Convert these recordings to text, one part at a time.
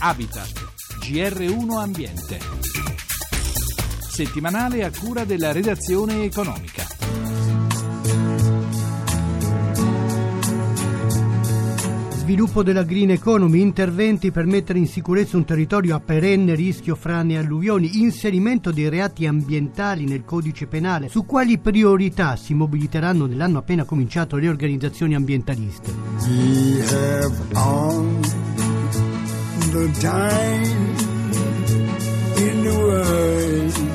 Habitat, GR1 Ambiente. Settimanale a cura della redazione economica. Sviluppo della green economy, interventi per mettere in sicurezza un territorio a perenne rischio frane e alluvioni, inserimento dei reati ambientali nel codice penale. Su quali priorità si mobiliteranno nell'anno appena cominciato le organizzazioni ambientaliste? Time in the world.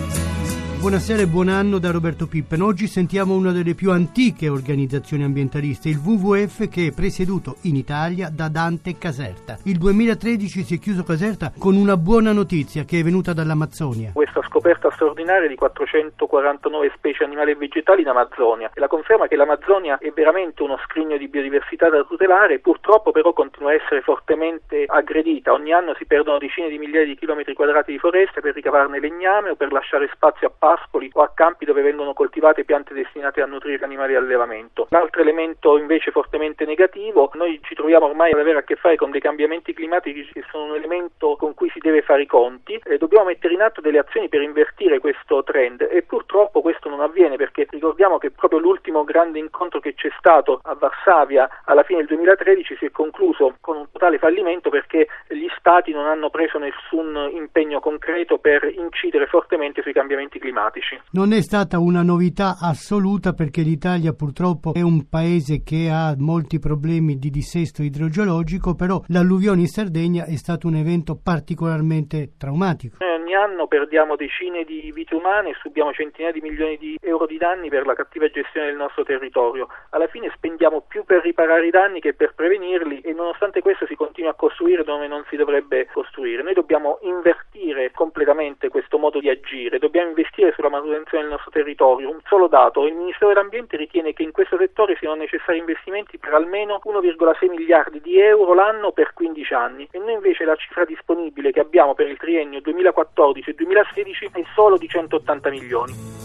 Buonasera e buon anno da Roberto Pippen. Oggi sentiamo una delle più antiche organizzazioni ambientaliste, il WWF, che è presieduto in Italia da Dante Caserta. Il 2013 si è chiuso Caserta con una buona notizia che è venuta dall'Amazzonia. Questa scoperta straordinaria di 449 specie animali e vegetali in Amazzonia e la conferma che l'Amazzonia è veramente uno scrigno di biodiversità da tutelare, purtroppo però continua a essere fortemente aggredita. Ogni anno si perdono decine di migliaia di chilometri quadrati di foreste per ricavarne legname o per lasciare spazio a pascoli o a campi dove vengono coltivate piante destinate a nutrire animali di allevamento. L'altro elemento invece fortemente negativo, noi ci troviamo ormai ad avere a che fare con dei cambiamenti climatici che sono un elemento con cui si deve fare i conti e dobbiamo mettere in atto delle azioni per invertire questo trend e purtroppo questo non avviene perché ricordiamo che proprio l'ultimo grande incontro che c'è stato a Varsavia alla fine del 2013 si è concluso con un totale fallimento perché gli stati non hanno preso nessun impegno concreto per incidere fortemente sui cambiamenti climatici climatici. Non è stata una novità assoluta perché l'Italia purtroppo è un paese che ha molti problemi di dissesto idrogeologico, però l'alluvione in Sardegna è stato un evento particolarmente traumatico. Eh, anno perdiamo decine di vite umane e subiamo centinaia di milioni di euro di danni per la cattiva gestione del nostro territorio. Alla fine spendiamo più per riparare i danni che per prevenirli e nonostante questo si continua a costruire dove non si dovrebbe costruire. Noi dobbiamo invertire completamente questo modo di agire, dobbiamo investire sulla manutenzione del nostro territorio. Un solo dato, il Ministero dell'Ambiente ritiene che in questo settore siano necessari investimenti per almeno 1,6 miliardi di euro l'anno per 15 anni e noi invece la cifra disponibile che abbiamo per il triennio 2014 e 2016 è solo di 180 milioni.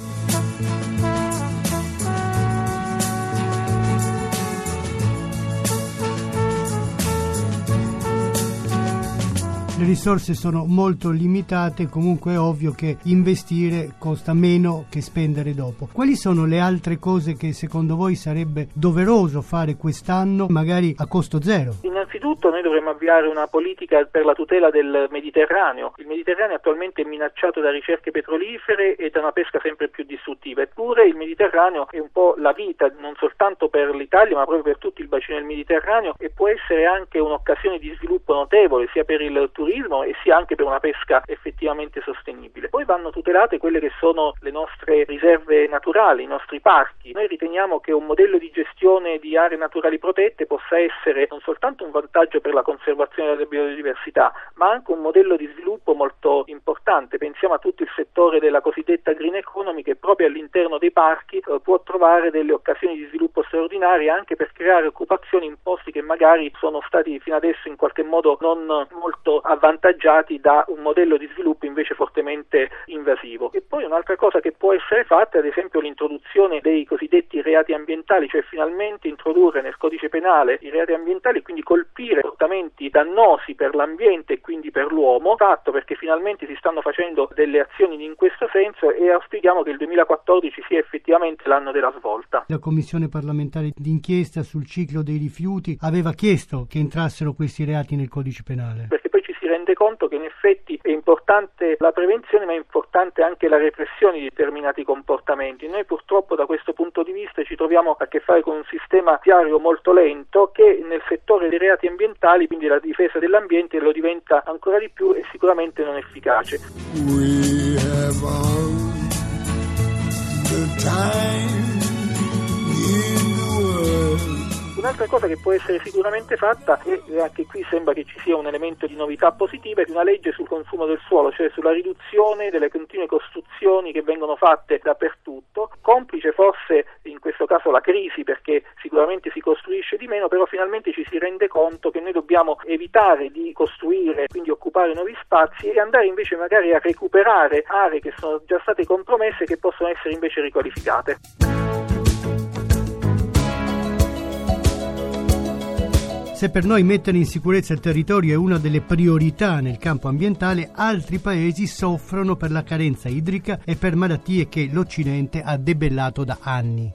Le risorse sono molto limitate, comunque è ovvio che investire costa meno che spendere dopo. Quali sono le altre cose che secondo voi sarebbe doveroso fare quest'anno, magari a costo zero? Innanzitutto noi dovremmo avviare una politica per la tutela del Mediterraneo. Il Mediterraneo attualmente è minacciato da ricerche petrolifere e da una pesca sempre più distruttiva, eppure il Mediterraneo è un po' la vita non soltanto per l'Italia ma proprio per tutto il bacino del Mediterraneo e può essere anche un'occasione di sviluppo notevole sia per il turismo turismo e sia anche per una pesca effettivamente sostenibile. Poi vanno tutelate quelle che sono le nostre riserve naturali, i nostri parchi. Noi riteniamo che un modello di gestione di aree naturali protette possa essere non soltanto un vantaggio per la conservazione della biodiversità, ma anche un modello di sviluppo molto importante. Pensiamo a tutto il settore della cosiddetta green economy che proprio all'interno dei parchi eh, può trovare delle occasioni di sviluppo straordinarie anche per creare occupazioni in posti che magari sono stati fino adesso in qualche modo non molto avvantaggiati avvantaggiati da un modello di sviluppo invece fortemente invasivo. E poi un'altra cosa che può essere fatta è ad esempio l'introduzione dei cosiddetti reati ambientali, cioè finalmente introdurre nel codice penale i reati ambientali e quindi colpire comportamenti dannosi per l'ambiente e quindi per l'uomo, fatto perché finalmente si stanno facendo delle azioni in questo senso e auspichiamo che il 2014 sia effettivamente l'anno della svolta. La Commissione parlamentare d'inchiesta sul ciclo dei rifiuti aveva chiesto che entrassero questi reati nel codice penale. Perché rende conto che in effetti è importante la prevenzione ma è importante anche la repressione di determinati comportamenti. Noi purtroppo da questo punto di vista ci troviamo a che fare con un sistema diario molto lento che nel settore dei reati ambientali, quindi la difesa dell'ambiente, lo diventa ancora di più e sicuramente non efficace. We have all the time Un'altra cosa che può essere sicuramente fatta, e anche qui sembra che ci sia un elemento di novità positiva, è una legge sul consumo del suolo, cioè sulla riduzione delle continue costruzioni che vengono fatte dappertutto, complice forse in questo caso la crisi perché sicuramente si costruisce di meno, però finalmente ci si rende conto che noi dobbiamo evitare di costruire, quindi occupare nuovi spazi e andare invece magari a recuperare aree che sono già state compromesse e che possono essere invece riqualificate. Se per noi mettere in sicurezza il territorio è una delle priorità nel campo ambientale, altri paesi soffrono per la carenza idrica e per malattie che l'Occidente ha debellato da anni.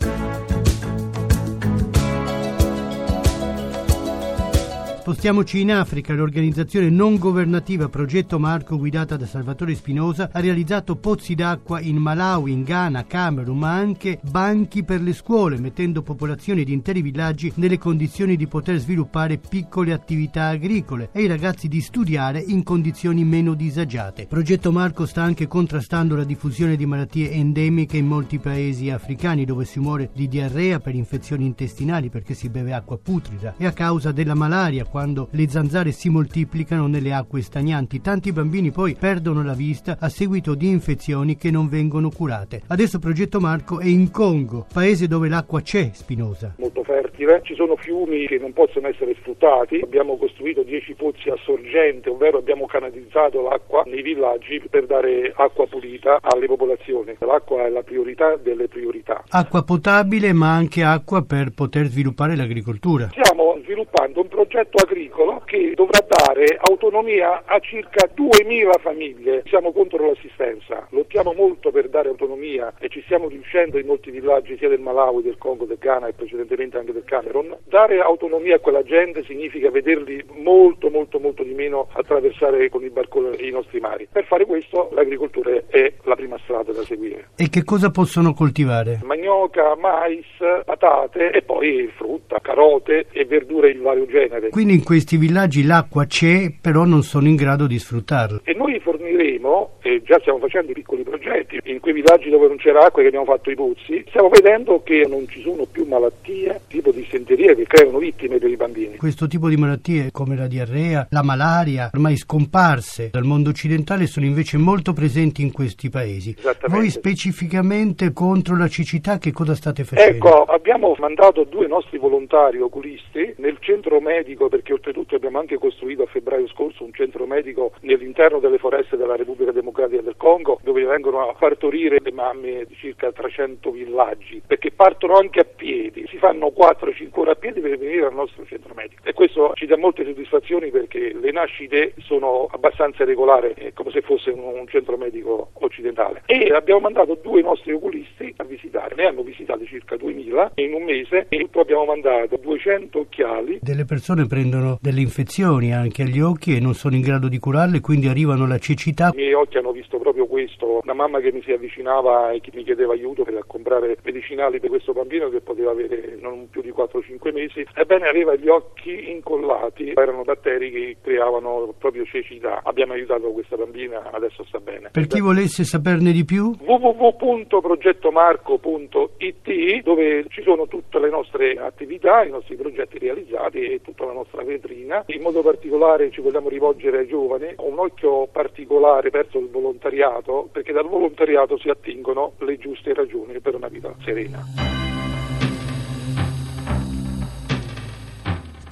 Spostiamoci in Africa, l'organizzazione non governativa Progetto Marco guidata da Salvatore Spinosa ha realizzato pozzi d'acqua in Malawi, in Ghana, Camerun, ma anche banchi per le scuole, mettendo popolazioni di interi villaggi nelle condizioni di poter sviluppare piccole attività agricole e i ragazzi di studiare in condizioni meno disagiate. Progetto Marco sta anche contrastando la diffusione di malattie endemiche in molti paesi africani dove si muore di diarrea per infezioni intestinali perché si beve acqua putrida e a causa della malaria quando le zanzare si moltiplicano nelle acque stagnanti. Tanti bambini poi perdono la vista a seguito di infezioni che non vengono curate. Adesso Progetto Marco è in Congo, paese dove l'acqua c'è, Spinosa. Molto fertile, ci sono fiumi che non possono essere sfruttati. Abbiamo costruito 10 pozzi a sorgente, ovvero abbiamo canalizzato l'acqua nei villaggi per dare acqua pulita alle popolazioni. L'acqua è la priorità delle priorità. Acqua potabile ma anche acqua per poter sviluppare l'agricoltura. Stiamo sviluppando un progetto agricolo che dovrà dare autonomia a circa 2.000 famiglie. Siamo contro l'assistenza, lottiamo molto per dare autonomia e ci stiamo riuscendo in molti villaggi sia del Malawi, del Congo, del Ghana e precedentemente anche del Camerun. Dare autonomia a quella gente significa vederli molto molto molto di meno attraversare con i barconi i nostri mari. Per fare questo l'agricoltura è la prima strada da seguire. E che cosa possono coltivare? Manioca, mais, patate e poi frutta, carote e verdure di vario genere. Quindi in questi villaggi l'acqua c'è, però non sono in grado di sfruttarla. E noi forniremo, e già stiamo facendo i piccoli progetti, in quei villaggi dove non c'era acqua e che abbiamo fatto i pozzi, stiamo vedendo che non ci sono più malattie tipo dissenteria che creano vittime per i bambini. Questo tipo di malattie come la diarrea, la malaria, ormai scomparse dal mondo occidentale, sono invece molto presenti in questi paesi. Voi specificamente contro la cecità che cosa state facendo? Ecco, abbiamo mandato due nostri volontari oculisti nel centro medico perché oltretutto abbiamo anche costruito a febbraio scorso un centro medico nell'interno delle foreste della Repubblica Democratica del Congo dove vengono a partorire le mamme di circa 300 villaggi perché partono anche a piedi, si fanno 4-5 ore a piedi per venire al nostro centro medico. E questo ci dà molte soddisfazioni perché le nascite sono abbastanza regolari, è come se fosse un, un centro medico occidentale. E abbiamo mandato due nostri oculisti a visitare, ne hanno visitati circa 2000 in un mese e poi abbiamo mandato 200 occhiali. Delle persone prendono delle infezioni anche agli occhi e non sono in grado di curarle, quindi arrivano alla cecità. I miei occhi hanno visto proprio questo, una mamma che mi si avvicinava e che mi chiedeva aiuto per comprare medicinali per questo bambino che poteva avere non più di 4-5 mesi, ebbene aveva gli occhi incollati, erano batteri che creavano proprio cecità. Abbiamo aiutato questa bambina, adesso sta bene. Per chi volesse saperne di più? www.progettomarco.it dove ci sono tutte le nostre attività, i nostri progetti realizzati e tutta la nostra vetrina. In modo particolare ci vogliamo rivolgere ai giovani, un occhio particolare verso il volontariato perché dal volontariato si attingono le giuste ragioni per una vita serena.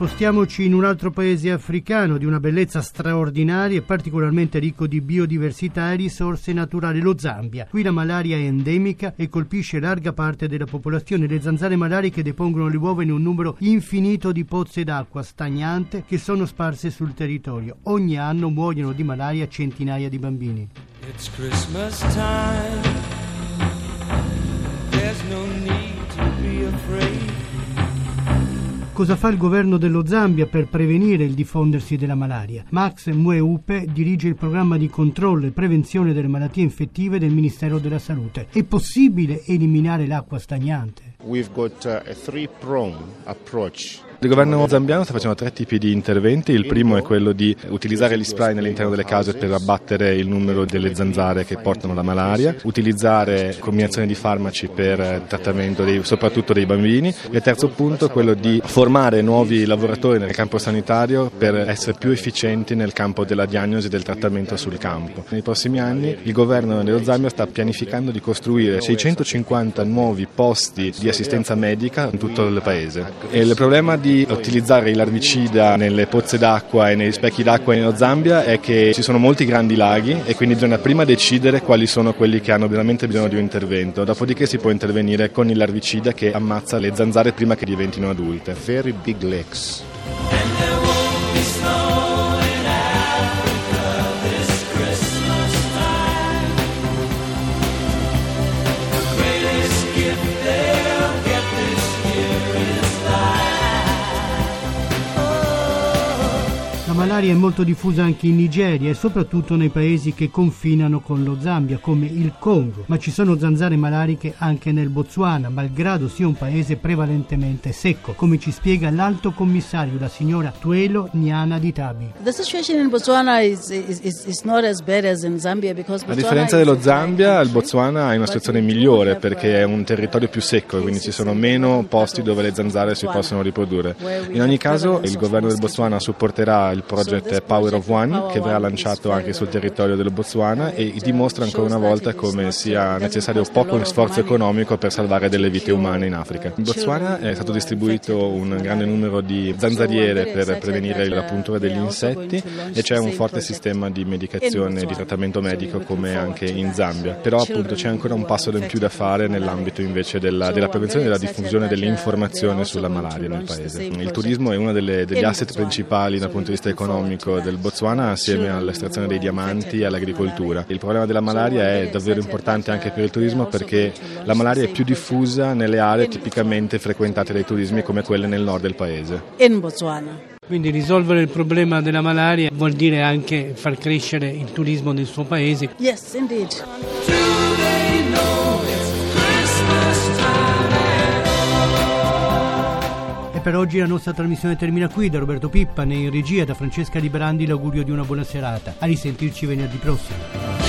Spostiamoci in un altro paese africano di una bellezza straordinaria e particolarmente ricco di biodiversità e risorse naturali, lo Zambia. Qui la malaria è endemica e colpisce larga parte della popolazione. Le zanzare malariche depongono le uova in un numero infinito di pozze d'acqua stagnante che sono sparse sul territorio. Ogni anno muoiono di malaria centinaia di bambini. It's Christmas time. There's no need to be afraid. Cosa fa il governo dello Zambia per prevenire il diffondersi della malaria? Max Mweupe dirige il programma di controllo e prevenzione delle malattie infettive del Ministero della Salute. È possibile eliminare l'acqua stagnante? We've got uh, a three-prong approach il governo zambiano sta facendo tre tipi di interventi. Il primo è quello di utilizzare gli spray all'interno delle case per abbattere il numero delle zanzare che portano la malaria, utilizzare combinazioni di farmaci per trattamento dei, soprattutto dei bambini. E il terzo punto è quello di formare nuovi lavoratori nel campo sanitario per essere più efficienti nel campo della diagnosi e del trattamento sul campo. Nei prossimi anni il governo dello Zambia sta pianificando di costruire 650 nuovi posti di assistenza medica in tutto il paese. E il problema di utilizzare il larvicida nelle pozze d'acqua e nei specchi d'acqua in Zambia è che ci sono molti grandi laghi e quindi bisogna prima decidere quali sono quelli che hanno veramente bisogno di un intervento, dopodiché si può intervenire con il larvicida che ammazza le zanzare prima che diventino adulte. Very big lakes. Malaria è molto diffusa anche in Nigeria e soprattutto nei paesi che confinano con lo Zambia, come il Congo, ma ci sono zanzare malariche anche nel Botswana, malgrado sia un paese prevalentemente secco, come ci spiega l'alto commissario, la signora Tuelo Niana Ditabi. Zambia because A differenza dello Zambia, il Botswana è in una situazione migliore perché è un territorio più secco e quindi ci sono meno posti dove le zanzare si possono riprodurre. In ogni caso, il governo del Botswana supporterà il progetto Power of One che verrà lanciato anche sul territorio del Botswana e dimostra ancora una volta come sia necessario poco sforzo economico per salvare delle vite umane in Africa. In Botswana è stato distribuito un grande numero di zanzariere per prevenire la puntura degli insetti e c'è un forte sistema di medicazione e di trattamento medico come anche in Zambia. Però appunto c'è ancora un passo in più da fare nell'ambito invece della, della prevenzione e della diffusione dell'informazione sulla malaria nel paese. Il turismo è uno delle, degli asset principali dal punto di vista economico del Botswana assieme all'estrazione dei diamanti e all'agricoltura. Il problema della malaria è davvero importante anche per il turismo perché la malaria è più diffusa nelle aree tipicamente frequentate dai turismi come quelle nel nord del paese. In Botswana. Quindi risolvere il problema della malaria vuol dire anche far crescere il turismo nel suo paese. Yes, indeed. Per oggi la nostra trasmissione termina qui, da Roberto Pippa, in regia, da Francesca Di Brandi l'augurio di una buona serata. A risentirci venerdì prossimo.